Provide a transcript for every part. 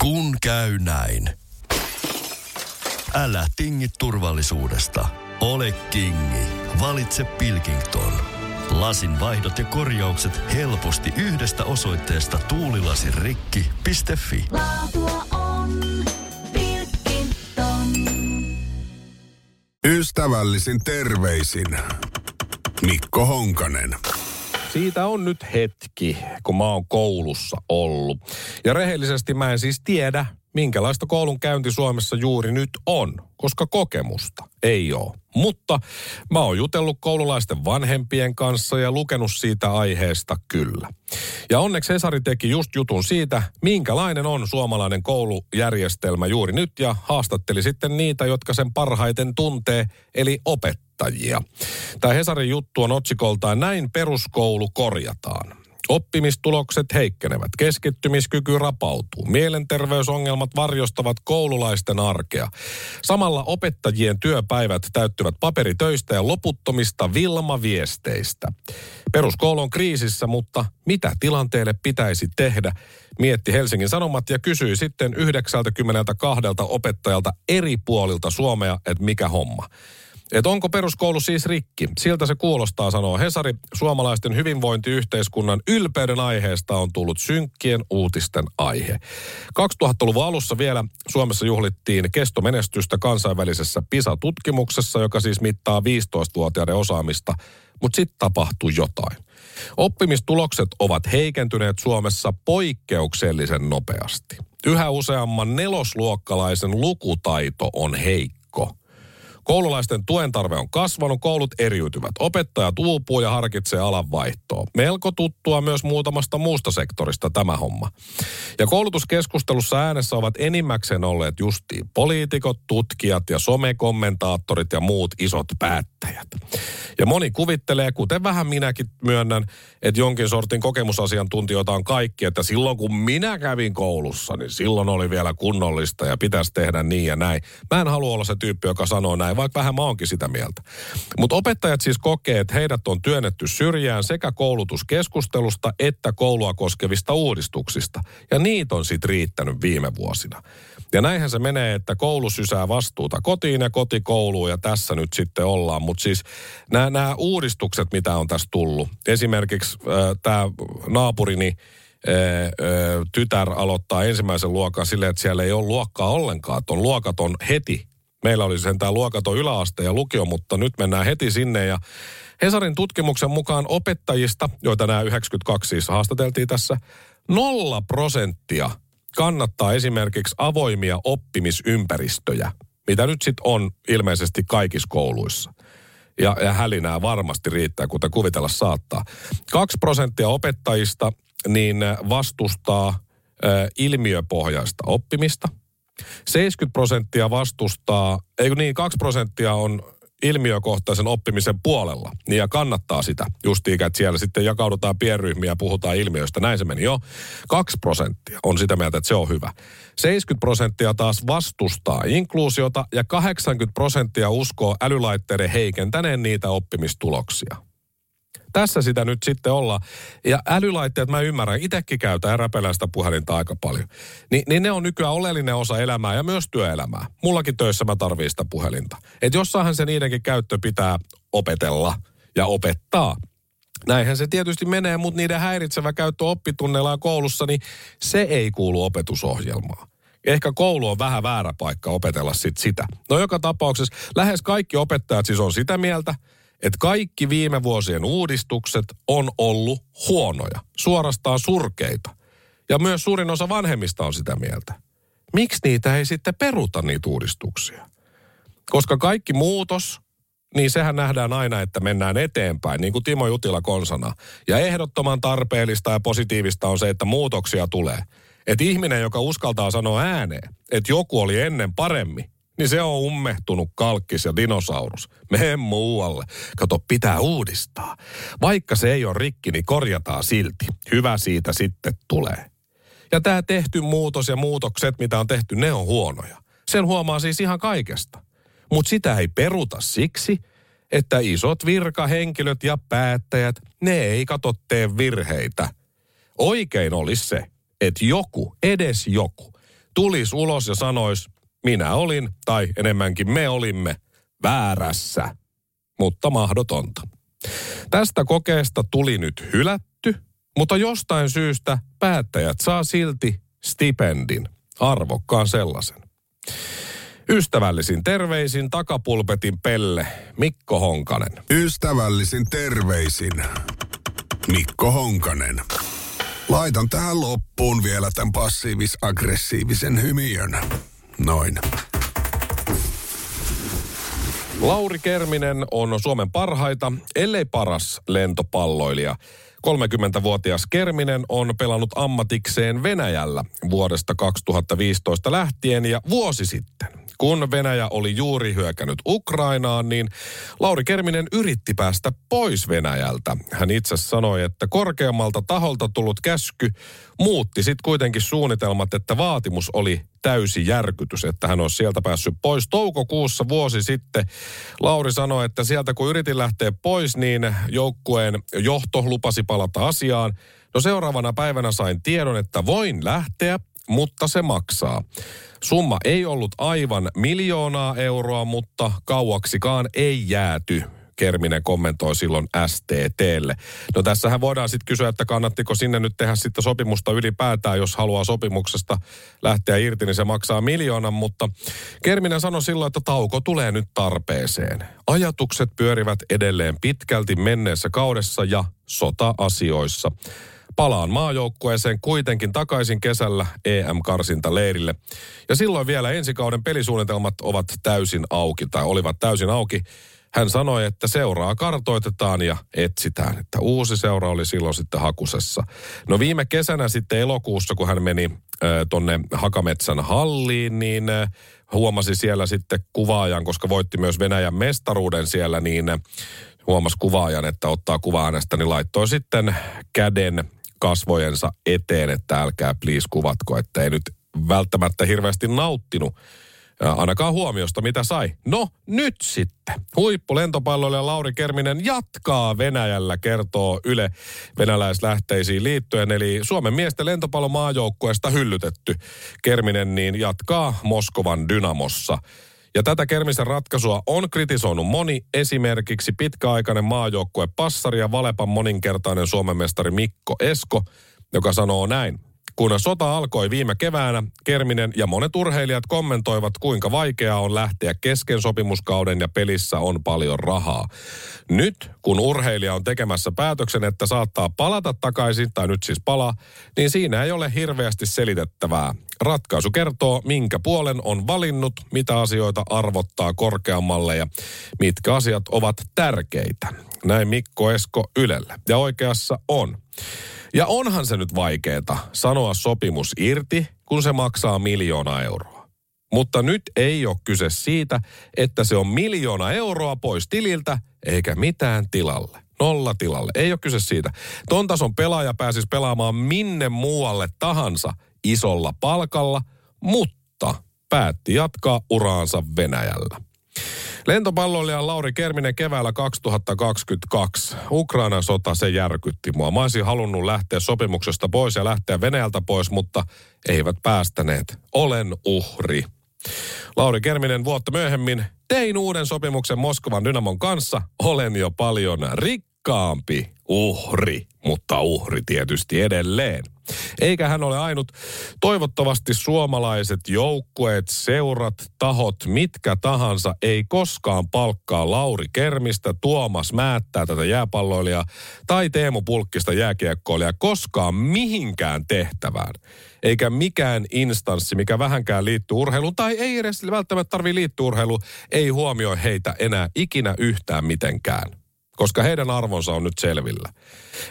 Kun käy näin. Älä tingi turvallisuudesta. Ole kingi. Valitse Pilkington. Lasin vaihdot ja korjaukset helposti yhdestä osoitteesta tuulilasirikki.fi. Laatua on Pilkington. Ystävällisin terveisin Mikko Honkanen. Siitä on nyt hetki, kun mä oon koulussa ollut. Ja rehellisesti mä en siis tiedä, minkälaista koulun käynti Suomessa juuri nyt on, koska kokemusta ei ole. Mutta mä oon jutellut koululaisten vanhempien kanssa ja lukenut siitä aiheesta kyllä. Ja onneksi Hesari teki just jutun siitä, minkälainen on suomalainen koulujärjestelmä juuri nyt ja haastatteli sitten niitä, jotka sen parhaiten tuntee, eli opettajia. Tämä Hesarin juttu on otsikoltaan Näin peruskoulu korjataan. Oppimistulokset heikkenevät, keskittymiskyky rapautuu, mielenterveysongelmat varjostavat koululaisten arkea. Samalla opettajien työpäivät täyttyvät paperitöistä ja loputtomista Vilma-viesteistä. Peruskoulu on kriisissä, mutta mitä tilanteelle pitäisi tehdä? Mietti Helsingin Sanomat ja kysyi sitten 92 opettajalta eri puolilta Suomea, että mikä homma. Et onko peruskoulu siis rikki? Siltä se kuulostaa, sanoo Hesari. Suomalaisten hyvinvointiyhteiskunnan ylpeyden aiheesta on tullut synkkien uutisten aihe. 2000-luvun alussa vielä Suomessa juhlittiin kestomenestystä kansainvälisessä PISA-tutkimuksessa, joka siis mittaa 15-vuotiaiden osaamista, mutta sitten tapahtui jotain. Oppimistulokset ovat heikentyneet Suomessa poikkeuksellisen nopeasti. Yhä useamman nelosluokkalaisen lukutaito on heikko. Koululaisten tuen tarve on kasvanut, koulut eriytyvät. Opettajat uupuu ja harkitsee alan vaihtoa. Melko tuttua myös muutamasta muusta sektorista tämä homma. Ja koulutuskeskustelussa äänessä ovat enimmäkseen olleet justiin poliitikot, tutkijat ja somekommentaattorit ja muut isot päättäjät. Ja moni kuvittelee, kuten vähän minäkin myönnän, että jonkin sortin kokemusasiantuntijoita on kaikki, että silloin kun minä kävin koulussa, niin silloin oli vielä kunnollista ja pitäisi tehdä niin ja näin. Mä en halua olla se tyyppi, joka sanoo näin, vaikka vähän mä oonkin sitä mieltä. Mutta opettajat siis kokee, että heidät on työnnetty syrjään sekä koulutuskeskustelusta että koulua koskevista uudistuksista. Ja niitä on sitten riittänyt viime vuosina. Ja näinhän se menee, että koulu sysää vastuuta kotiin ja koti kouluun ja tässä nyt sitten ollaan. Mutta siis nämä uudistukset, mitä on tässä tullut. Esimerkiksi äh, tämä naapurini äh, äh, tytär aloittaa ensimmäisen luokan silleen, että siellä ei ole luokkaa ollenkaan. Että on luokat on heti. Meillä oli sentään luokaton yläaste ja lukio, mutta nyt mennään heti sinne ja Hesarin tutkimuksen mukaan opettajista, joita nämä 92 siis haastateltiin tässä, nolla prosenttia kannattaa esimerkiksi avoimia oppimisympäristöjä, mitä nyt sitten on ilmeisesti kaikissa kouluissa. Ja, ja hälinää varmasti riittää, kuten kuvitella saattaa. Kaksi prosenttia opettajista niin vastustaa ilmiöpohjaista oppimista. 70 prosenttia vastustaa, eikö niin, 2 prosenttia on ilmiökohtaisen oppimisen puolella. Niin ja kannattaa sitä justiikä, että siellä sitten jakaudutaan pienryhmiä ja puhutaan ilmiöistä. Näin se meni jo. Kaksi prosenttia on sitä mieltä, että se on hyvä. 70 prosenttia taas vastustaa inkluusiota ja 80 prosenttia uskoo älylaitteiden heikentäneen niitä oppimistuloksia. Tässä sitä nyt sitten ollaan. Ja älylaitteet, mä ymmärrän, itsekin käytän ja räpelän sitä puhelinta aika paljon. Ni, niin ne on nykyään oleellinen osa elämää ja myös työelämää. Mullakin töissä mä tarvii sitä puhelinta. Että jossain se niidenkin käyttö pitää opetella ja opettaa. Näinhän se tietysti menee, mutta niiden häiritsevä käyttö oppitunneilla ja koulussa, niin se ei kuulu opetusohjelmaan. Ehkä koulu on vähän väärä paikka opetella sit sitä. No joka tapauksessa lähes kaikki opettajat siis on sitä mieltä, että kaikki viime vuosien uudistukset on ollut huonoja, suorastaan surkeita. Ja myös suurin osa vanhemmista on sitä mieltä. Miksi niitä ei sitten peruta niitä uudistuksia? Koska kaikki muutos, niin sehän nähdään aina, että mennään eteenpäin, niin kuin Timo Jutila konsana. Ja ehdottoman tarpeellista ja positiivista on se, että muutoksia tulee. Että ihminen, joka uskaltaa sanoa ääneen, että joku oli ennen paremmin, niin se on ummehtunut kalkkis ja dinosaurus. Mene muualle. Kato, pitää uudistaa. Vaikka se ei ole rikki, niin korjataan silti. Hyvä siitä sitten tulee. Ja tämä tehty muutos ja muutokset, mitä on tehty, ne on huonoja. Sen huomaa siis ihan kaikesta. Mutta sitä ei peruta siksi, että isot virkahenkilöt ja päättäjät, ne ei kato tee virheitä. Oikein olisi se, että joku, edes joku, tulisi ulos ja sanoisi, minä olin, tai enemmänkin me olimme, väärässä. Mutta mahdotonta. Tästä kokeesta tuli nyt hylätty, mutta jostain syystä päättäjät saa silti stipendin, arvokkaan sellaisen. Ystävällisin terveisin takapulpetin pelle Mikko Honkanen. Ystävällisin terveisin Mikko Honkanen. Laitan tähän loppuun vielä tämän passiivis-aggressiivisen hymiön. Noin. Lauri Kerminen on Suomen parhaita, ellei paras lentopalloilija. 30-vuotias Kerminen on pelannut ammatikseen Venäjällä vuodesta 2015 lähtien ja vuosi sitten. Kun Venäjä oli juuri hyökännyt Ukrainaan, niin Lauri Kerminen yritti päästä pois Venäjältä. Hän itse sanoi, että korkeammalta taholta tullut käsky muutti sitten kuitenkin suunnitelmat, että vaatimus oli täysi järkytys, että hän olisi sieltä päässyt pois. Toukokuussa vuosi sitten Lauri sanoi, että sieltä kun yritin lähteä pois, niin joukkueen johto lupasi palata asiaan. No seuraavana päivänä sain tiedon, että voin lähteä, mutta se maksaa. Summa ei ollut aivan miljoonaa euroa, mutta kauaksikaan ei jääty. Kerminen kommentoi silloin STTlle. No tässähän voidaan sitten kysyä, että kannattiko sinne nyt tehdä sitten sopimusta ylipäätään, jos haluaa sopimuksesta lähteä irti, niin se maksaa miljoonan, mutta Kerminen sanoi silloin, että tauko tulee nyt tarpeeseen. Ajatukset pyörivät edelleen pitkälti menneessä kaudessa ja sota-asioissa. Palaan maajoukkueeseen kuitenkin takaisin kesällä EM-karsinta-leirille. Ja silloin vielä ensi kauden pelisuunnitelmat ovat täysin auki, tai olivat täysin auki. Hän sanoi, että seuraa kartoitetaan ja etsitään. Että uusi seura oli silloin sitten hakusessa. No viime kesänä sitten elokuussa, kun hän meni äh, tonne Hakametsän halliin, niin äh, huomasi siellä sitten kuvaajan, koska voitti myös Venäjän mestaruuden siellä, niin äh, huomasi kuvaajan, että ottaa kuva hänestä, niin laittoi sitten käden kasvojensa eteen, että älkää please kuvatko, että ei nyt välttämättä hirveästi nauttinut ainakaan huomiosta, mitä sai. No, nyt sitten. Huippulentopalloilija Lauri Kerminen jatkaa Venäjällä, kertoo Yle venäläislähteisiin liittyen. Eli Suomen miesten lentopallomaajoukkueesta hyllytetty Kerminen niin jatkaa Moskovan Dynamossa. Ja tätä Kermisen ratkaisua on kritisoinut moni, esimerkiksi pitkäaikainen maajoukkue Passari ja Valepan moninkertainen Suomen mestari Mikko Esko, joka sanoo näin. Kun sota alkoi viime keväänä, Kerminen ja monet urheilijat kommentoivat, kuinka vaikeaa on lähteä kesken sopimuskauden ja pelissä on paljon rahaa. Nyt, kun urheilija on tekemässä päätöksen, että saattaa palata takaisin, tai nyt siis palaa, niin siinä ei ole hirveästi selitettävää. Ratkaisu kertoo, minkä puolen on valinnut, mitä asioita arvottaa korkeammalle ja mitkä asiat ovat tärkeitä. Näin Mikko Esko Ylellä. Ja oikeassa on. Ja onhan se nyt vaikeeta sanoa sopimus irti, kun se maksaa miljoona euroa. Mutta nyt ei ole kyse siitä, että se on miljoona euroa pois tililtä, eikä mitään tilalle. Nolla tilalle. Ei ole kyse siitä. Ton tason pelaaja pääsisi pelaamaan minne muualle tahansa isolla palkalla, mutta päätti jatkaa uraansa Venäjällä. Lentopalloilija Lauri Kerminen keväällä 2022. Ukrainan sota, se järkytti mua. Mä olisin halunnut lähteä sopimuksesta pois ja lähteä Venäjältä pois, mutta eivät päästäneet. Olen uhri. Lauri Kerminen vuotta myöhemmin tein uuden sopimuksen Moskovan Dynamon kanssa. Olen jo paljon rikkaampi uhri, mutta uhri tietysti edelleen. Eikä hän ole ainut. Toivottavasti suomalaiset joukkueet, seurat, tahot, mitkä tahansa ei koskaan palkkaa Lauri Kermistä, Tuomas Määttää tätä jääpalloilijaa tai Teemu Pulkkista jääkiekkoilijaa koskaan mihinkään tehtävään. Eikä mikään instanssi, mikä vähänkään liittyy urheiluun tai ei edes välttämättä tarvitse liittyä urheiluun, ei huomioi heitä enää ikinä yhtään mitenkään koska heidän arvonsa on nyt selvillä.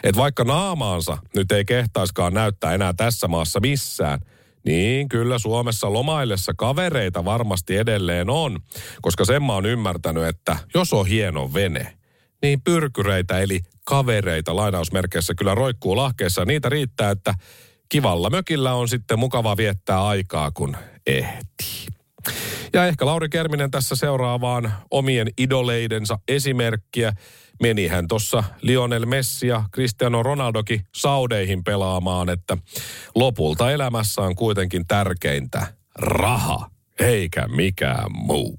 Et vaikka naamaansa nyt ei kehtaiskaan näyttää enää tässä maassa missään, niin kyllä Suomessa lomaillessa kavereita varmasti edelleen on, koska sen mä oon ymmärtänyt, että jos on hieno vene, niin pyrkyreitä eli kavereita lainausmerkeissä kyllä roikkuu lahkeessa. Niitä riittää, että kivalla mökillä on sitten mukava viettää aikaa, kun ehtii. Ja ehkä Lauri Kerminen tässä seuraa vaan omien idoleidensa esimerkkiä. Menihän tuossa Lionel Messi ja Cristiano Ronaldokin saudeihin pelaamaan, että lopulta elämässä on kuitenkin tärkeintä raha, eikä mikään muu.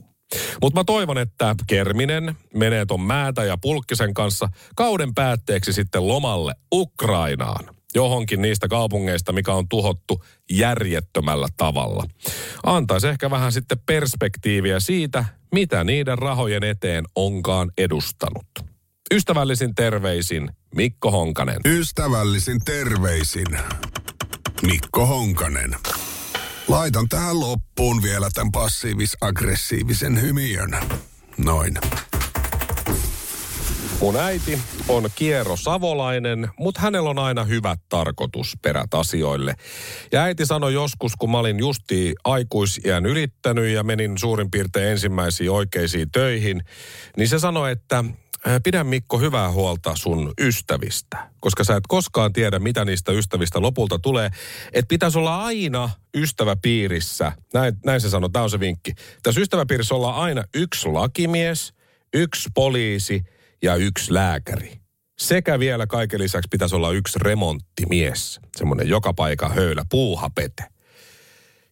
Mutta mä toivon, että Kerminen menee ton Määtä ja Pulkkisen kanssa kauden päätteeksi sitten lomalle Ukrainaan johonkin niistä kaupungeista, mikä on tuhottu järjettömällä tavalla. Antaisi ehkä vähän sitten perspektiiviä siitä, mitä niiden rahojen eteen onkaan edustanut. Ystävällisin terveisin Mikko Honkanen. Ystävällisin terveisin Mikko Honkanen. Laitan tähän loppuun vielä tämän passiivis-aggressiivisen hymiön. Noin. Mun äiti on Kiero Savolainen, mutta hänellä on aina hyvät tarkoitusperät asioille. Ja äiti sanoi joskus, kun mä olin justi aikuisiän ylittänyt ja menin suurin piirtein ensimmäisiin oikeisiin töihin, niin se sanoi, että pidä Mikko hyvää huolta sun ystävistä, koska sä et koskaan tiedä, mitä niistä ystävistä lopulta tulee. Että pitäisi olla aina ystäväpiirissä, näin, näin se sanoi, tämä on se vinkki. Tässä ystäväpiirissä olla aina yksi lakimies, yksi poliisi ja yksi lääkäri. Sekä vielä kaiken lisäksi pitäisi olla yksi remonttimies, semmoinen joka paikan höylä, puuhapete.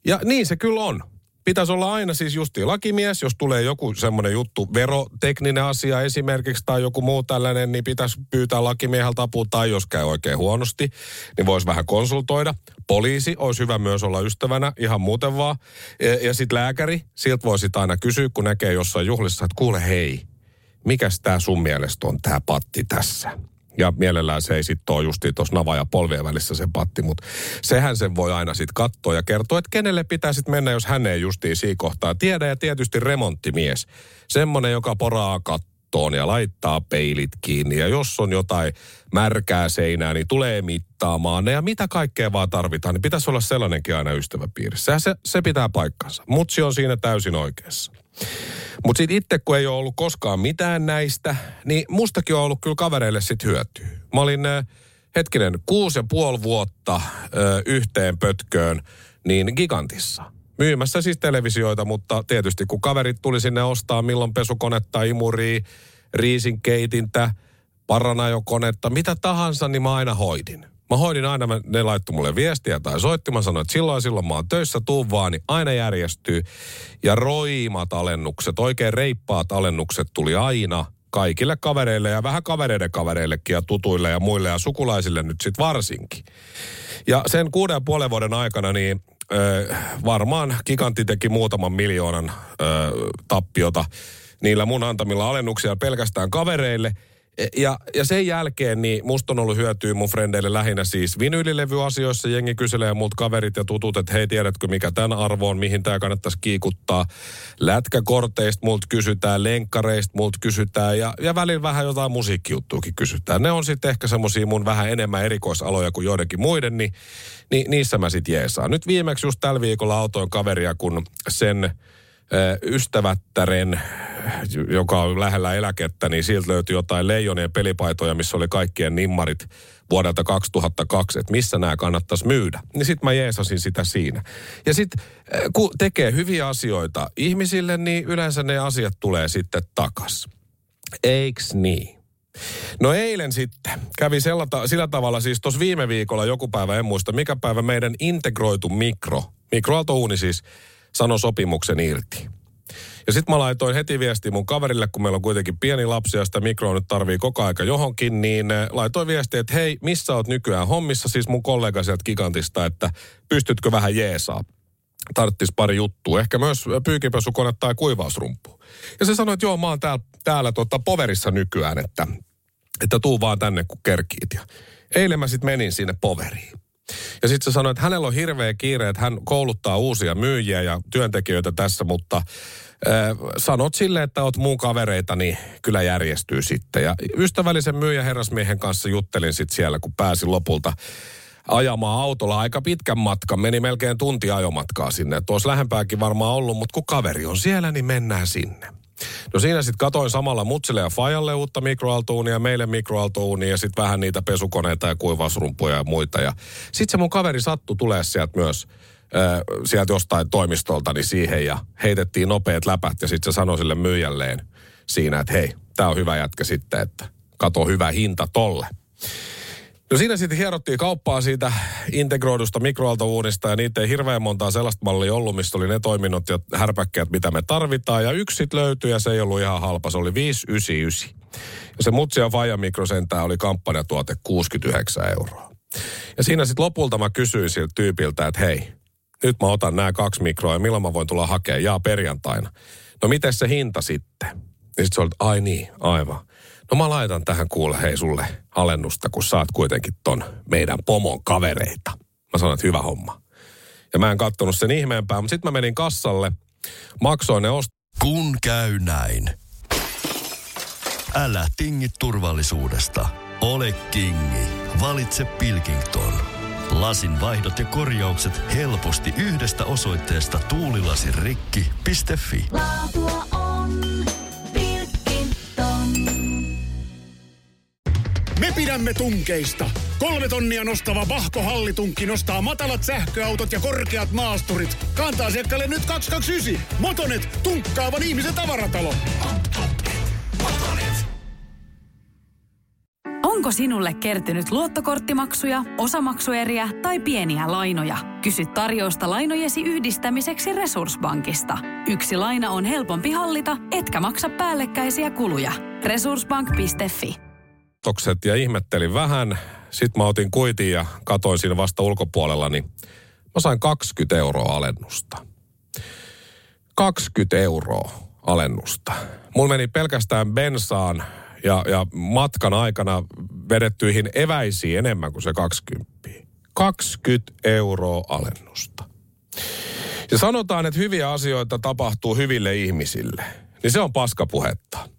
Ja niin se kyllä on pitäisi olla aina siis justiin lakimies, jos tulee joku semmoinen juttu, verotekninen asia esimerkiksi tai joku muu tällainen, niin pitäisi pyytää lakimieheltä apua tai jos käy oikein huonosti, niin voisi vähän konsultoida. Poliisi olisi hyvä myös olla ystävänä, ihan muuten vaan. Ja, ja sitten lääkäri, siltä voisi aina kysyä, kun näkee jossain juhlissa, että kuule hei, mikäs tämä sun mielestä on tämä patti tässä? Ja mielellään se ei sitten ole justiin tuossa nava ja polvien välissä se patti, mutta sehän sen voi aina sitten katsoa ja kertoa, että kenelle pitää sitten mennä, jos hän ei justiin siinä kohtaa tiedä. Ja tietysti remonttimies, semmoinen, joka poraa kattoon ja laittaa peilit kiinni. Ja jos on jotain märkää seinää, niin tulee mittaamaan ne ja mitä kaikkea vaan tarvitaan, niin pitäisi olla sellainenkin aina ystäväpiirissä. se, se pitää paikkansa. Mutsi on siinä täysin oikeassa. Mutta sitten itse, kun ei ole ollut koskaan mitään näistä, niin mustakin on ollut kyllä kavereille sitten hyötyä. Mä olin äh, hetkinen kuusi ja puoli vuotta äh, yhteen pötköön niin gigantissa. Myymässä siis televisioita, mutta tietysti kun kaverit tuli sinne ostaa milloin pesukonetta, imuria, riisinkeitintä, paranajokonetta, mitä tahansa, niin mä aina hoidin. Mä hoidin aina, ne laittoi mulle viestiä tai soitti. Mä sanoin, että silloin silloin mä oon töissä, tuu vaan, niin aina järjestyy. Ja roimat alennukset, oikein reippaat alennukset tuli aina kaikille kavereille ja vähän kavereiden kavereillekin ja tutuille ja muille ja sukulaisille nyt sitten varsinkin. Ja sen kuuden ja puolen vuoden aikana niin ö, varmaan Gigantti teki muutaman miljoonan ö, tappiota niillä mun antamilla alennuksia pelkästään kavereille – ja, ja sen jälkeen niin musta on ollut hyötyä mun frendeille lähinnä siis vinyylilevyasioissa. Jengi kyselee multa kaverit ja tutut, että hei tiedätkö mikä tämän arvo on, mihin tämä kannattaisi kiikuttaa. Lätkäkorteista multa kysytään, lenkkareista multa kysytään ja, ja välillä vähän jotain musiikkijuttuukin kysytään. Ne on sitten ehkä semmosia mun vähän enemmän erikoisaloja kuin joidenkin muiden, niin, niin niissä mä sit jeesaan. Nyt viimeksi just tällä viikolla autoin kaveria, kun sen ystävättären, joka on lähellä eläkettä, niin siltä löytyi jotain leijonien pelipaitoja, missä oli kaikkien nimmarit vuodelta 2002, että missä nämä kannattaisi myydä. Niin sitten mä jeesasin sitä siinä. Ja sitten kun tekee hyviä asioita ihmisille, niin yleensä ne asiat tulee sitten takas. Eiks niin? No eilen sitten kävi sella, sillä tavalla, siis tuossa viime viikolla joku päivä, en muista mikä päivä, meidän integroitu mikro, mikroaaltouuni siis, sanoi sopimuksen irti. Ja sitten mä laitoin heti viesti mun kaverille, kun meillä on kuitenkin pieni lapsi ja sitä mikroa nyt tarvii koko aika johonkin, niin eh, laitoin viesti, että hei, missä oot nykyään hommissa, siis mun kollega sieltä Gigantista, että pystytkö vähän jeesaa. Tarttis pari juttua, ehkä myös pyykipesukone tai kuivausrumpu. Ja se sanoi, että joo, mä oon täällä, täällä tota, poverissa nykyään, että, että tuu vaan tänne, kun kerkiit. Ja eilen mä sitten menin sinne poveriin. Ja sitten se sanoi, että hänellä on hirveä kiire, että hän kouluttaa uusia myyjiä ja työntekijöitä tässä, mutta sanot sille, että oot muun kavereita, niin kyllä järjestyy sitten. Ja ystävällisen myyjä herrasmiehen kanssa juttelin sitten siellä, kun pääsin lopulta ajamaan autolla aika pitkän matkan. Meni melkein tunti ajomatkaa sinne. Tuossa lähempääkin varmaan ollut, mutta kun kaveri on siellä, niin mennään sinne. No siinä sitten katoin samalla Mutsille ja Fajalle uutta mikroaltuunia, meille mikroaltuunia ja sitten vähän niitä pesukoneita ja kuivausrumpuja ja muita. Ja sitten se mun kaveri sattu tulee sieltä myös sieltä jostain toimistolta niin siihen ja heitettiin nopeat läpät ja sitten se sanoi sille myyjälleen siinä, että hei, tämä on hyvä jätkä sitten, että Kato hyvä hinta tolle. No siinä sitten hierottiin kauppaa siitä integroidusta mikroaaltouunista ja niitä ei hirveän montaa sellaista mallia ollut, mistä oli ne toiminnot ja härpäkkeet, mitä me tarvitaan. Ja yksi sit löytyi ja se ei ollut ihan halpa, se oli 599. Ja se Mutsia Faja mikrosentää oli kampanjatuote 69 euroa. Ja siinä sitten lopulta mä kysyin siltä tyypiltä, että hei, nyt mä otan nämä kaksi mikroa ja milloin mä voin tulla hakemaan? Jaa, perjantaina. No miten se hinta sitten? Ja sitten se oli, ai niin, aivan. No mä laitan tähän kuule hei sulle alennusta, kun saat kuitenkin ton meidän pomon kavereita. Mä sanoin, että hyvä homma. Ja mä en kattonut sen ihmeempää, mutta sitten mä menin kassalle, maksoin ne ost- Kun käy näin. Älä tingi turvallisuudesta. Ole kingi. Valitse Pilkington. Lasin vaihdot ja korjaukset helposti yhdestä osoitteesta tuulilasirikki.fi. Laatua on pidämme tunkeista. Kolme tonnia nostava Bahko Hallitunkki nostaa matalat sähköautot ja korkeat maasturit. Kantaa asiakkaalle nyt 229. Motonet, tunkkaavan ihmisen tavaratalo. Onko sinulle kertynyt luottokorttimaksuja, osamaksueriä tai pieniä lainoja? Kysy tarjousta lainojesi yhdistämiseksi Resurssbankista. Yksi laina on helpompi hallita, etkä maksa päällekkäisiä kuluja. Resurssbank.fi ostokset ja ihmettelin vähän. Sitten mä otin kuitin ja katoin siinä vasta ulkopuolella, niin mä sain 20 euroa alennusta. 20 euroa alennusta. Mulla meni pelkästään bensaan ja, ja matkan aikana vedettyihin eväisiin enemmän kuin se 20. 20 euroa alennusta. Ja sanotaan, että hyviä asioita tapahtuu hyville ihmisille. Niin se on paskapuhetta.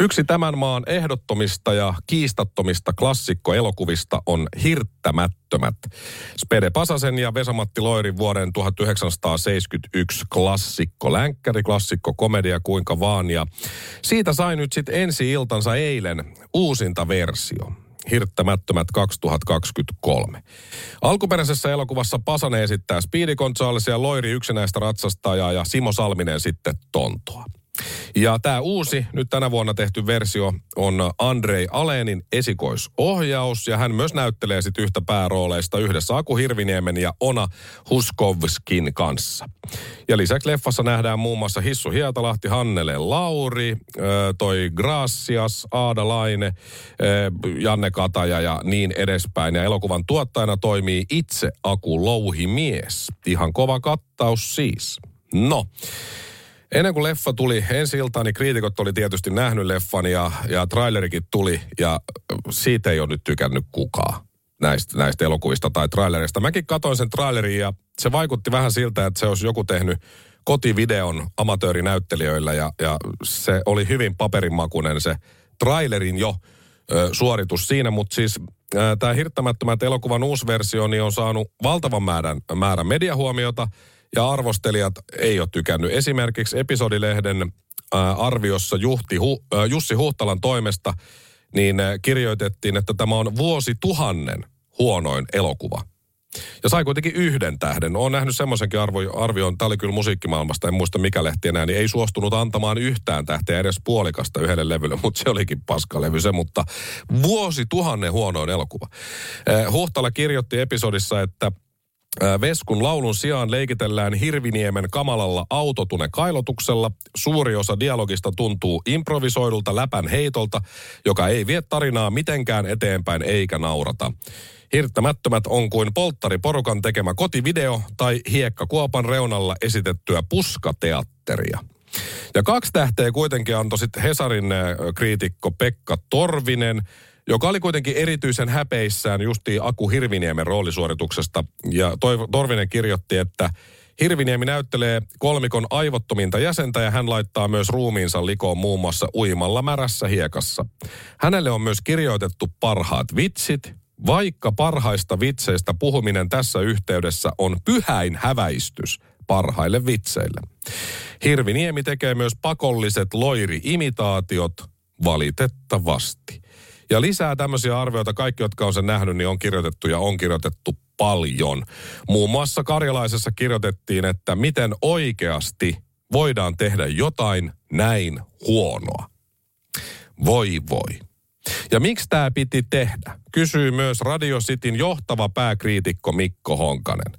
Yksi tämän maan ehdottomista ja kiistattomista klassikkoelokuvista on Hirttämättömät. Spede Pasasen ja Vesamatti Loirin vuoden 1971 klassikko, länkkäri, klassikko, komedia, kuinka vaan. Ja siitä sai nyt sitten ensi iltansa eilen uusinta versio. Hirttämättömät 2023. Alkuperäisessä elokuvassa Pasanen esittää Speedy Gonzales ja Loiri yksinäistä ratsastajaa ja Simo Salminen sitten Tontoa. Ja tämä uusi, nyt tänä vuonna tehty versio on Andrei Alenin esikoisohjaus, ja hän myös näyttelee sitten yhtä päärooleista yhdessä Aku Hirviniemen ja Ona Huskovskin kanssa. Ja lisäksi leffassa nähdään muun muassa Hissu Hietalahti, Hannele Lauri, toi Gracias, Aada Laine, Janne Kataja ja niin edespäin. Ja elokuvan tuottajana toimii itse Aku Louhimies. Ihan kova kattaus siis. No, Ennen kuin leffa tuli ensi iltaan, niin kriitikot oli tietysti nähnyt leffan ja, ja trailerikin tuli. Ja siitä ei ole nyt tykännyt kukaan näistä, näistä elokuvista tai trailerista. Mäkin katsoin sen trailerin ja se vaikutti vähän siltä, että se olisi joku tehnyt kotivideon amatöörinäyttelijöillä ja, ja se oli hyvin paperinmakunen se trailerin jo ö, suoritus siinä, mutta siis tämä Hirttämättömät elokuvan uusi versio niin on saanut valtavan määrän, määrän mediahuomiota ja arvostelijat ei ole tykännyt. Esimerkiksi episodilehden ää, arviossa Juhti, ää, Jussi Huhtalan toimesta niin ää, kirjoitettiin, että tämä on vuosituhannen huonoin elokuva. Ja sai kuitenkin yhden tähden. Olen nähnyt semmoisenkin arvo, arvion, tämä oli kyllä musiikkimaailmasta, en muista mikä lehti enää, niin ei suostunut antamaan yhtään tähteä edes puolikasta yhdelle levylle, mutta se olikin paskalevy se, mutta vuosituhannen huonoin elokuva. Huhtala kirjoitti episodissa, että Veskun laulun sijaan leikitellään Hirviniemen kamalalla autotune kailotuksella. Suuri osa dialogista tuntuu improvisoidulta läpän heitolta, joka ei vie tarinaa mitenkään eteenpäin eikä naurata. Hirttämättömät on kuin polttariporukan tekemä kotivideo tai hiekkakuopan reunalla esitettyä puskateatteria. Ja kaksi tähteä kuitenkin antoi sitten Hesarin kriitikko Pekka Torvinen, joka oli kuitenkin erityisen häpeissään justiin Aku Hirviniemen roolisuorituksesta. Ja Toivo- Torvinen kirjoitti, että Hirviniemi näyttelee kolmikon aivottominta jäsentä ja hän laittaa myös ruumiinsa likoon muun muassa uimalla märässä hiekassa. Hänelle on myös kirjoitettu parhaat vitsit, vaikka parhaista vitseistä puhuminen tässä yhteydessä on pyhäin häväistys. parhaille vitseille. Hirviniemi tekee myös pakolliset loiri-imitaatiot valitettavasti. Ja lisää tämmöisiä arvioita, kaikki jotka on sen nähnyt, niin on kirjoitettu ja on kirjoitettu paljon. Muun muassa Karjalaisessa kirjoitettiin, että miten oikeasti voidaan tehdä jotain näin huonoa. Voi voi. Ja miksi tämä piti tehdä? Kysyy myös Radio Cityn johtava pääkriitikko Mikko Honkanen.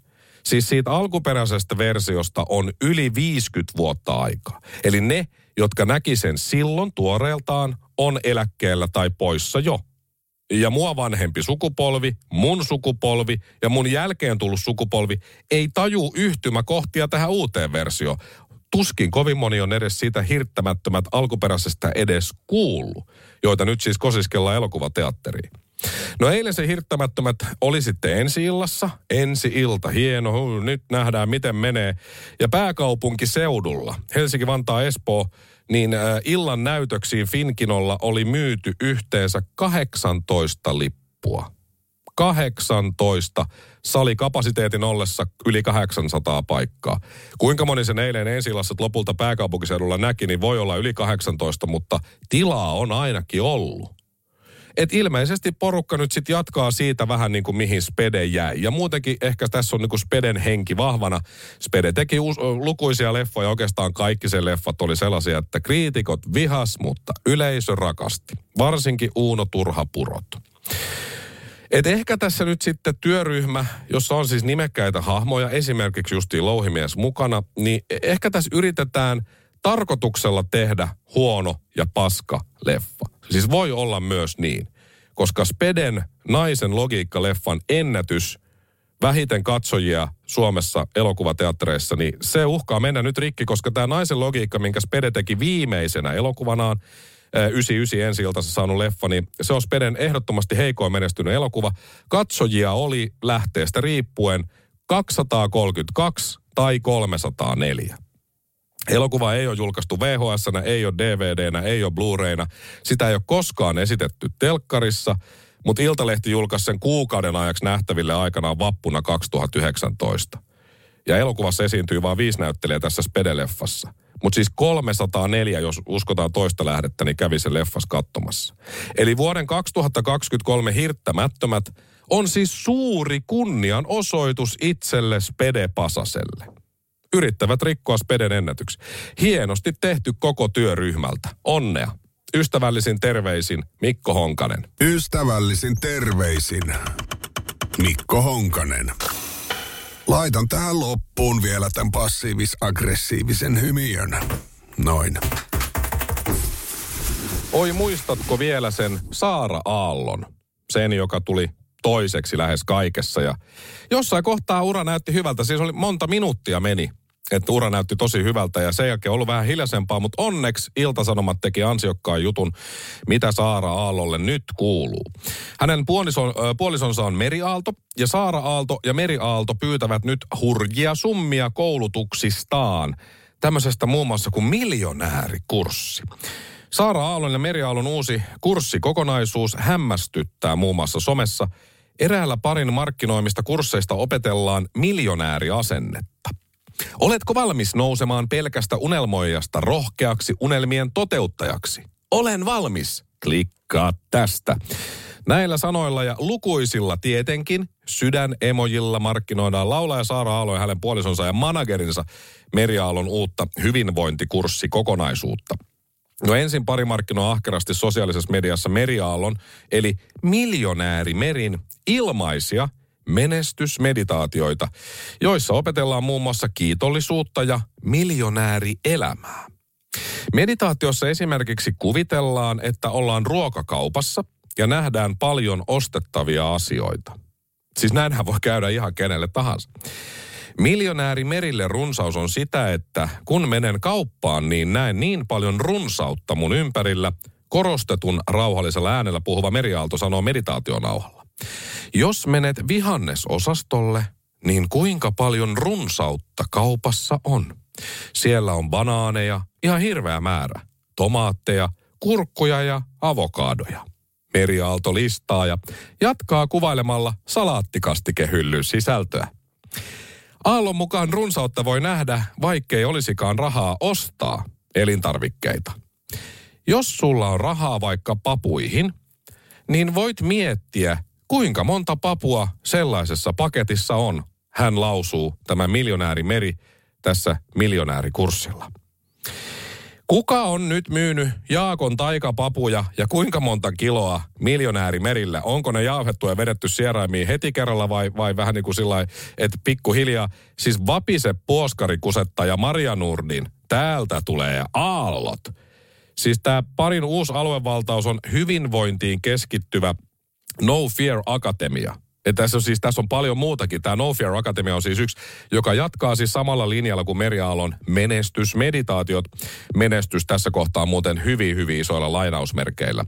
Siis siitä alkuperäisestä versiosta on yli 50 vuotta aikaa. Eli ne, jotka näki sen silloin tuoreeltaan, on eläkkeellä tai poissa jo. Ja mua vanhempi sukupolvi, mun sukupolvi ja mun jälkeen tullut sukupolvi ei taju yhtymäkohtia tähän uuteen versioon. Tuskin kovin moni on edes siitä hirttämättömät alkuperäisestä edes kuullut, joita nyt siis kosiskellaan elokuvateatteriin. No eilen se hirttämättömät oli sitten ensi illassa. Ensi ilta, hieno, hu, nyt nähdään miten menee. Ja pääkaupunkiseudulla, Helsinki, Vantaa, Espoo, niin äh, illan näytöksiin Finkinolla oli myyty yhteensä 18 lippua. 18 salikapasiteetin ollessa yli 800 paikkaa. Kuinka moni sen eilen ensi lopulta pääkaupunkiseudulla näki, niin voi olla yli 18, mutta tilaa on ainakin ollut. Et ilmeisesti porukka nyt sitten jatkaa siitä vähän niin kuin mihin Spede jäi. Ja muutenkin ehkä tässä on niin kuin Speden henki vahvana. Spede teki us- lukuisia leffoja, oikeastaan kaikki sen leffat oli sellaisia, että kriitikot vihas, mutta yleisö rakasti. Varsinkin Uuno Turhapurot. Et ehkä tässä nyt sitten työryhmä, jossa on siis nimekkäitä hahmoja, esimerkiksi justiin Louhimies mukana, niin ehkä tässä yritetään tarkoituksella tehdä huono ja paska leffa. Siis voi olla myös niin, koska Speden naisen logiikka-leffan ennätys vähiten katsojia Suomessa elokuvateattereissa, niin se uhkaa mennä nyt rikki, koska tämä naisen logiikka, minkä Spede teki viimeisenä elokuvanaan, 99 ensi saanut leffa, niin se on Speden ehdottomasti heikoin menestynyt elokuva. Katsojia oli lähteestä riippuen 232 tai 304. Elokuva ei ole julkaistu vhs ei ole dvd ei ole Blu-rayna. Sitä ei ole koskaan esitetty telkkarissa, mutta Iltalehti julkaisi sen kuukauden ajaksi nähtäville aikanaan vappuna 2019. Ja elokuvassa esiintyy vain viisi näyttelijää tässä Spedeleffassa. Mutta siis 304, jos uskotaan toista lähdettä, niin kävi se leffas katsomassa. Eli vuoden 2023 hirttämättömät on siis suuri kunnian osoitus itselle Spede Pasaselle yrittävät rikkoa Speden ennätyksi. Hienosti tehty koko työryhmältä. Onnea. Ystävällisin terveisin Mikko Honkanen. Ystävällisin terveisin Mikko Honkanen. Laitan tähän loppuun vielä tämän passiivis-aggressiivisen hymiön. Noin. Oi muistatko vielä sen Saara Aallon? Sen, joka tuli toiseksi lähes kaikessa. Ja jossain kohtaa ura näytti hyvältä. Siis oli monta minuuttia meni että ura näytti tosi hyvältä ja sen jälkeen ollut vähän hiljaisempaa, mutta onneksi Iltasanomat teki ansiokkaan jutun, mitä Saara Aallolle nyt kuuluu. Hänen puolison, puolisonsa on Meri Aalto ja Saara Aalto ja Meri Aalto pyytävät nyt hurjia summia koulutuksistaan. Tämmöisestä muun muassa kuin miljonäärikurssi. Saara Aallon ja Meri Aallon uusi kurssikokonaisuus hämmästyttää muun muassa somessa. Eräällä parin markkinoimista kursseista opetellaan miljonääriasennetta. Oletko valmis nousemaan pelkästä unelmoijasta rohkeaksi unelmien toteuttajaksi? Olen valmis. Klikkaa tästä. Näillä sanoilla ja lukuisilla tietenkin sydänemojilla markkinoidaan laulaja Saara Aalo ja hänen puolisonsa ja managerinsa Meriaalon uutta hyvinvointikurssikokonaisuutta. No ensin pari markkinoa ahkerasti sosiaalisessa mediassa Meriaalon, eli miljonääri Merin ilmaisia menestysmeditaatioita, joissa opetellaan muun muassa kiitollisuutta ja miljonäärielämää. Meditaatiossa esimerkiksi kuvitellaan, että ollaan ruokakaupassa ja nähdään paljon ostettavia asioita. Siis näinhän voi käydä ihan kenelle tahansa. Miljonääri Merille runsaus on sitä, että kun menen kauppaan, niin näen niin paljon runsautta mun ympärillä, korostetun rauhallisella äänellä puhuva Meriaalto sanoo meditaationauhalla. Jos menet vihannesosastolle, niin kuinka paljon runsautta kaupassa on? Siellä on banaaneja, ihan hirveä määrä, tomaatteja, kurkkuja ja avokaadoja. Meriaalto listaa ja jatkaa kuvailemalla salaattikastikehyllyn sisältöä. Aallon mukaan runsautta voi nähdä, vaikkei olisikaan rahaa ostaa elintarvikkeita. Jos sulla on rahaa vaikka papuihin, niin voit miettiä, kuinka monta papua sellaisessa paketissa on, hän lausuu tämä miljonäärimeri tässä miljonäärikurssilla. Kuka on nyt myynyt Jaakon taikapapuja ja kuinka monta kiloa miljonäärimerillä? Onko ne jauhettu ja vedetty sieraimiin heti kerralla vai, vai vähän niin kuin sillä että pikkuhiljaa, siis Vapise puoskarikusettaja Maria Nurdin, täältä tulee aallot. Siis tämä parin uusi aluevaltaus on hyvinvointiin keskittyvä No Fear Akatemia. Ja tässä on siis tässä on paljon muutakin. Tämä No Fear Akatemia on siis yksi, joka jatkaa siis samalla linjalla kuin Meriaalon menestys, meditaatiot. Menestys tässä kohtaa muuten hyvin, hyvin isoilla lainausmerkeillä.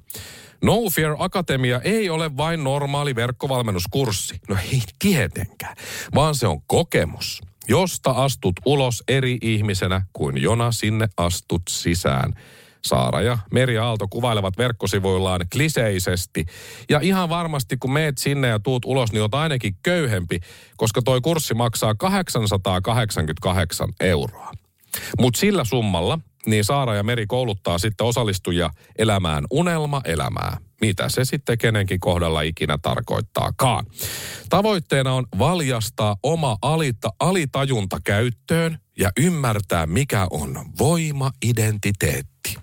No Fear Akatemia ei ole vain normaali verkkovalmennuskurssi. No ei tietenkään, vaan se on kokemus, josta astut ulos eri ihmisenä kuin jona sinne astut sisään. Saara ja Meri Aalto kuvailevat verkkosivuillaan kliseisesti. Ja ihan varmasti kun meet sinne ja tuut ulos, niin oot ainakin köyhempi, koska toi kurssi maksaa 888 euroa. Mutta sillä summalla niin Saara ja Meri kouluttaa sitten osallistujia elämään unelma-elämää. Mitä se sitten kenenkin kohdalla ikinä tarkoittaakaan. Tavoitteena on valjastaa oma alita, alitajunta käyttöön ja ymmärtää, mikä on voima-identiteetti.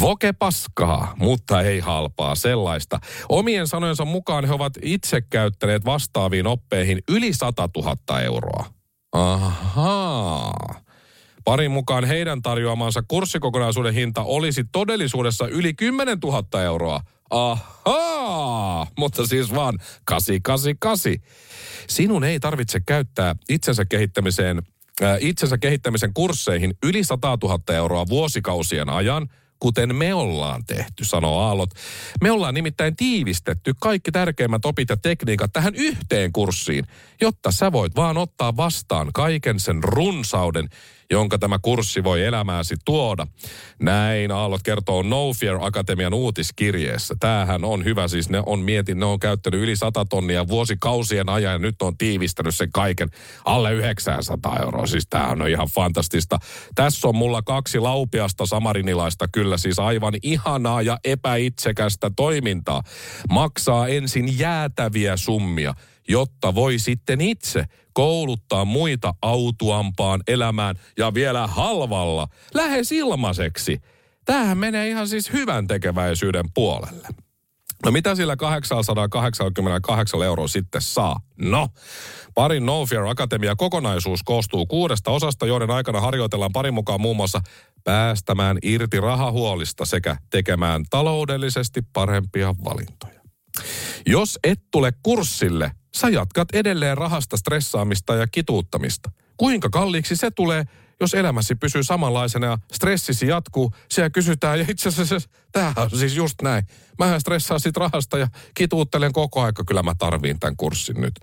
Voke paskaa, mutta ei halpaa sellaista. Omien sanojensa mukaan he ovat itse käyttäneet vastaaviin oppeihin yli 100 000 euroa. Ahaa. Parin mukaan heidän tarjoamansa kurssikokonaisuuden hinta olisi todellisuudessa yli 10 000 euroa. Ahaa, mutta siis vaan 888. Sinun ei tarvitse käyttää itsensä kehittämiseen, äh, itsensä kehittämisen kursseihin yli 100 000 euroa vuosikausien ajan – kuten me ollaan tehty, sanoo Aallot. Me ollaan nimittäin tiivistetty kaikki tärkeimmät opit ja tekniikat tähän yhteen kurssiin, jotta sä voit vaan ottaa vastaan kaiken sen runsauden, jonka tämä kurssi voi elämääsi tuoda. Näin Aallot kertoo No Fear Akatemian uutiskirjeessä. Tämähän on hyvä, siis ne on mietin, ne on käyttänyt yli 100 tonnia vuosikausien ajan ja nyt on tiivistänyt sen kaiken alle 900 euroa. Siis tämähän on ihan fantastista. Tässä on mulla kaksi laupiasta samarinilaista kyllä, siis aivan ihanaa ja epäitsekästä toimintaa. Maksaa ensin jäätäviä summia jotta voi sitten itse kouluttaa muita autuampaan elämään ja vielä halvalla, lähes ilmaiseksi. Tämähän menee ihan siis hyvän tekeväisyyden puolelle. No mitä sillä 888 euroa sitten saa? No, parin No Fear Akatemia kokonaisuus koostuu kuudesta osasta, joiden aikana harjoitellaan parin mukaan muun muassa päästämään irti rahahuolista sekä tekemään taloudellisesti parempia valintoja. Jos et tule kurssille, sä jatkat edelleen rahasta stressaamista ja kituuttamista. Kuinka kalliiksi se tulee, jos elämäsi pysyy samanlaisena ja stressisi jatkuu, siellä kysytään, ja itse asiassa tämähän on siis just näin. Mähän stressaan sit rahasta ja kituuttelen koko aika, kyllä mä tarviin tämän kurssin nyt.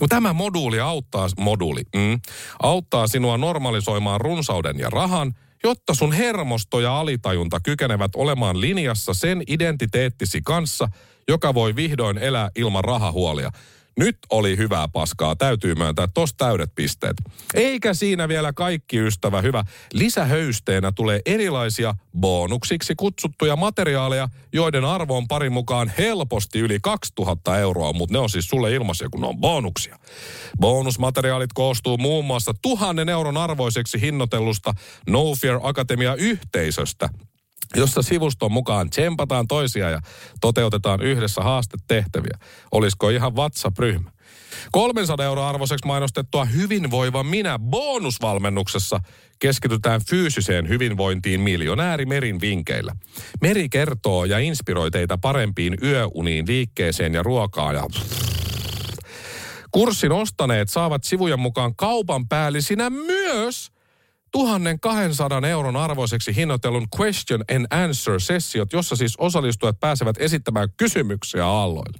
No tämä moduuli auttaa, moduuli, mm, auttaa sinua normalisoimaan runsauden ja rahan, jotta sun hermosto ja alitajunta kykenevät olemaan linjassa sen identiteettisi kanssa, joka voi vihdoin elää ilman rahahuolia. Nyt oli hyvää paskaa, täytyy myöntää, tos täydet pisteet. Eikä siinä vielä kaikki ystävä hyvä. Lisähöysteenä tulee erilaisia bonuksiksi kutsuttuja materiaaleja, joiden arvo on parin mukaan helposti yli 2000 euroa, mutta ne on siis sulle ilmaisia, kun ne on bonuksia. Bonusmateriaalit koostuu muun muassa tuhannen euron arvoiseksi hinnoitellusta No Fear Akatemia yhteisöstä – jossa sivuston mukaan tsempataan toisia ja toteutetaan yhdessä haastetehtäviä. Olisiko ihan WhatsApp-ryhmä? 300 euroa arvoiseksi mainostettua hyvinvoiva minä bonusvalmennuksessa keskitytään fyysiseen hyvinvointiin miljonääri Merin vinkeillä. Meri kertoo ja inspiroi teitä parempiin yöuniin, liikkeeseen ja ruokaan ja Kurssin ostaneet saavat sivujen mukaan kaupan päällisinä myös 1200 euron arvoiseksi hinnoitellun question and answer sessiot, jossa siis osallistujat pääsevät esittämään kysymyksiä aalloille.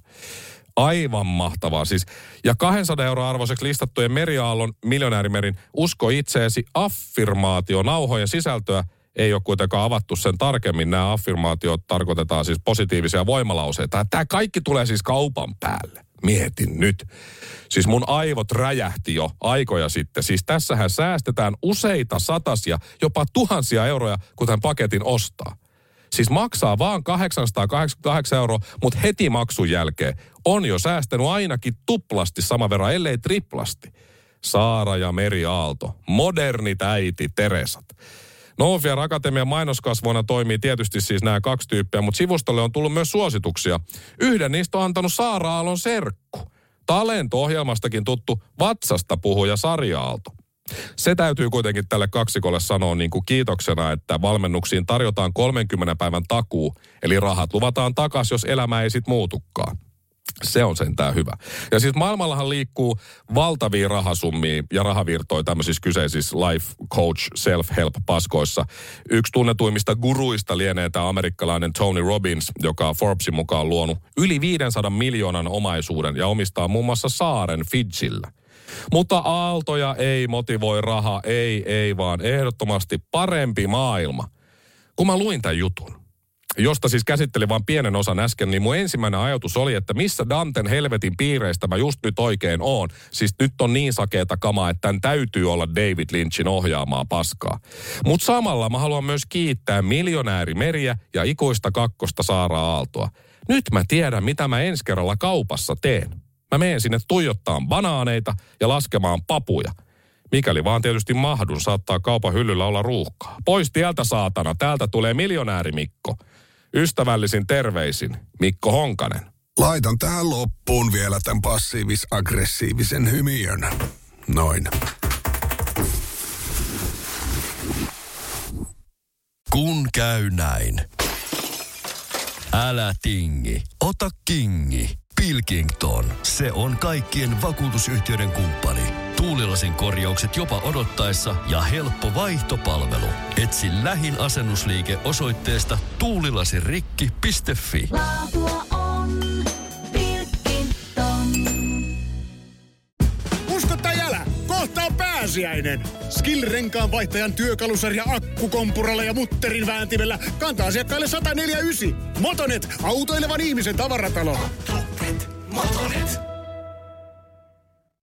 Aivan mahtavaa siis. Ja 200 euroa arvoiseksi listattujen Meriaallon miljonäärimerin Usko itseesi affirmaatio nauhojen sisältöä ei ole kuitenkaan avattu sen tarkemmin. Nämä affirmaatiot tarkoitetaan siis positiivisia voimalauseita. Tämä kaikki tulee siis kaupan päälle. Mietin nyt. Siis mun aivot räjähti jo aikoja sitten. Siis tässähän säästetään useita satasia, jopa tuhansia euroja, kun tämän paketin ostaa. Siis maksaa vaan 888 euroa, mutta heti maksun jälkeen on jo säästänyt ainakin tuplasti sama verran, ellei triplasti. Saara ja Meri Aalto, modernit äiti Teresat. Noviar Akatemian mainoskasvoina toimii tietysti siis nämä kaksi tyyppiä, mutta sivustolle on tullut myös suosituksia. Yhden niistä on antanut Saara Aallon serkku. Talento-ohjelmastakin tuttu vatsasta puhuja Sarja Aalto. Se täytyy kuitenkin tälle kaksikolle sanoa niin kuin kiitoksena, että valmennuksiin tarjotaan 30 päivän takuu, eli rahat luvataan takaisin, jos elämä ei sit muutukaan. Se on sentään hyvä. Ja siis maailmallahan liikkuu valtavia rahasummia ja rahavirtoja tämmöisissä kyseisissä life coach self-help paskoissa. Yksi tunnetuimmista guruista lienee tämä amerikkalainen Tony Robbins, joka Forbesin mukaan luonut yli 500 miljoonan omaisuuden ja omistaa muun muassa saaren Fidjillä. Mutta aaltoja ei motivoi raha, ei, ei vaan ehdottomasti parempi maailma. Kun mä luin tämän jutun, josta siis käsittelin vain pienen osan äsken, niin mun ensimmäinen ajatus oli, että missä Danten helvetin piireistä mä just nyt oikein oon. Siis nyt on niin sakeeta kamaa, että tämän täytyy olla David Lynchin ohjaamaa paskaa. Mutta samalla mä haluan myös kiittää miljonääri Meriä ja ikuista kakkosta Saara Aaltoa. Nyt mä tiedän, mitä mä ensi kerralla kaupassa teen. Mä menen sinne tuijottaa banaaneita ja laskemaan papuja. Mikäli vaan tietysti mahdun, saattaa kaupan hyllyllä olla ruuhkaa. Pois tieltä saatana, täältä tulee miljonääri Mikko. Ystävällisin terveisin, Mikko Honkanen. Laitan tähän loppuun vielä tämän passiivis-aggressiivisen hymiön. Noin. Kun käy näin. Älä tingi, ota kingi. Pilkington, se on kaikkien vakuutusyhtiöiden kumppani. Tuulilasin korjaukset jopa odottaessa ja helppo vaihtopalvelu. Etsi lähin asennusliike osoitteesta tuulilasirikki.fi. Laatua on Pilkington. Usko tai älä, kohta on pääsiäinen. Skill-renkaan vaihtajan työkalusarja akkukompuralla ja mutterin vääntimellä kantaa asiakkaille 149. Motonet, autoilevan ihmisen tavaratalo. Motonet, Motonet.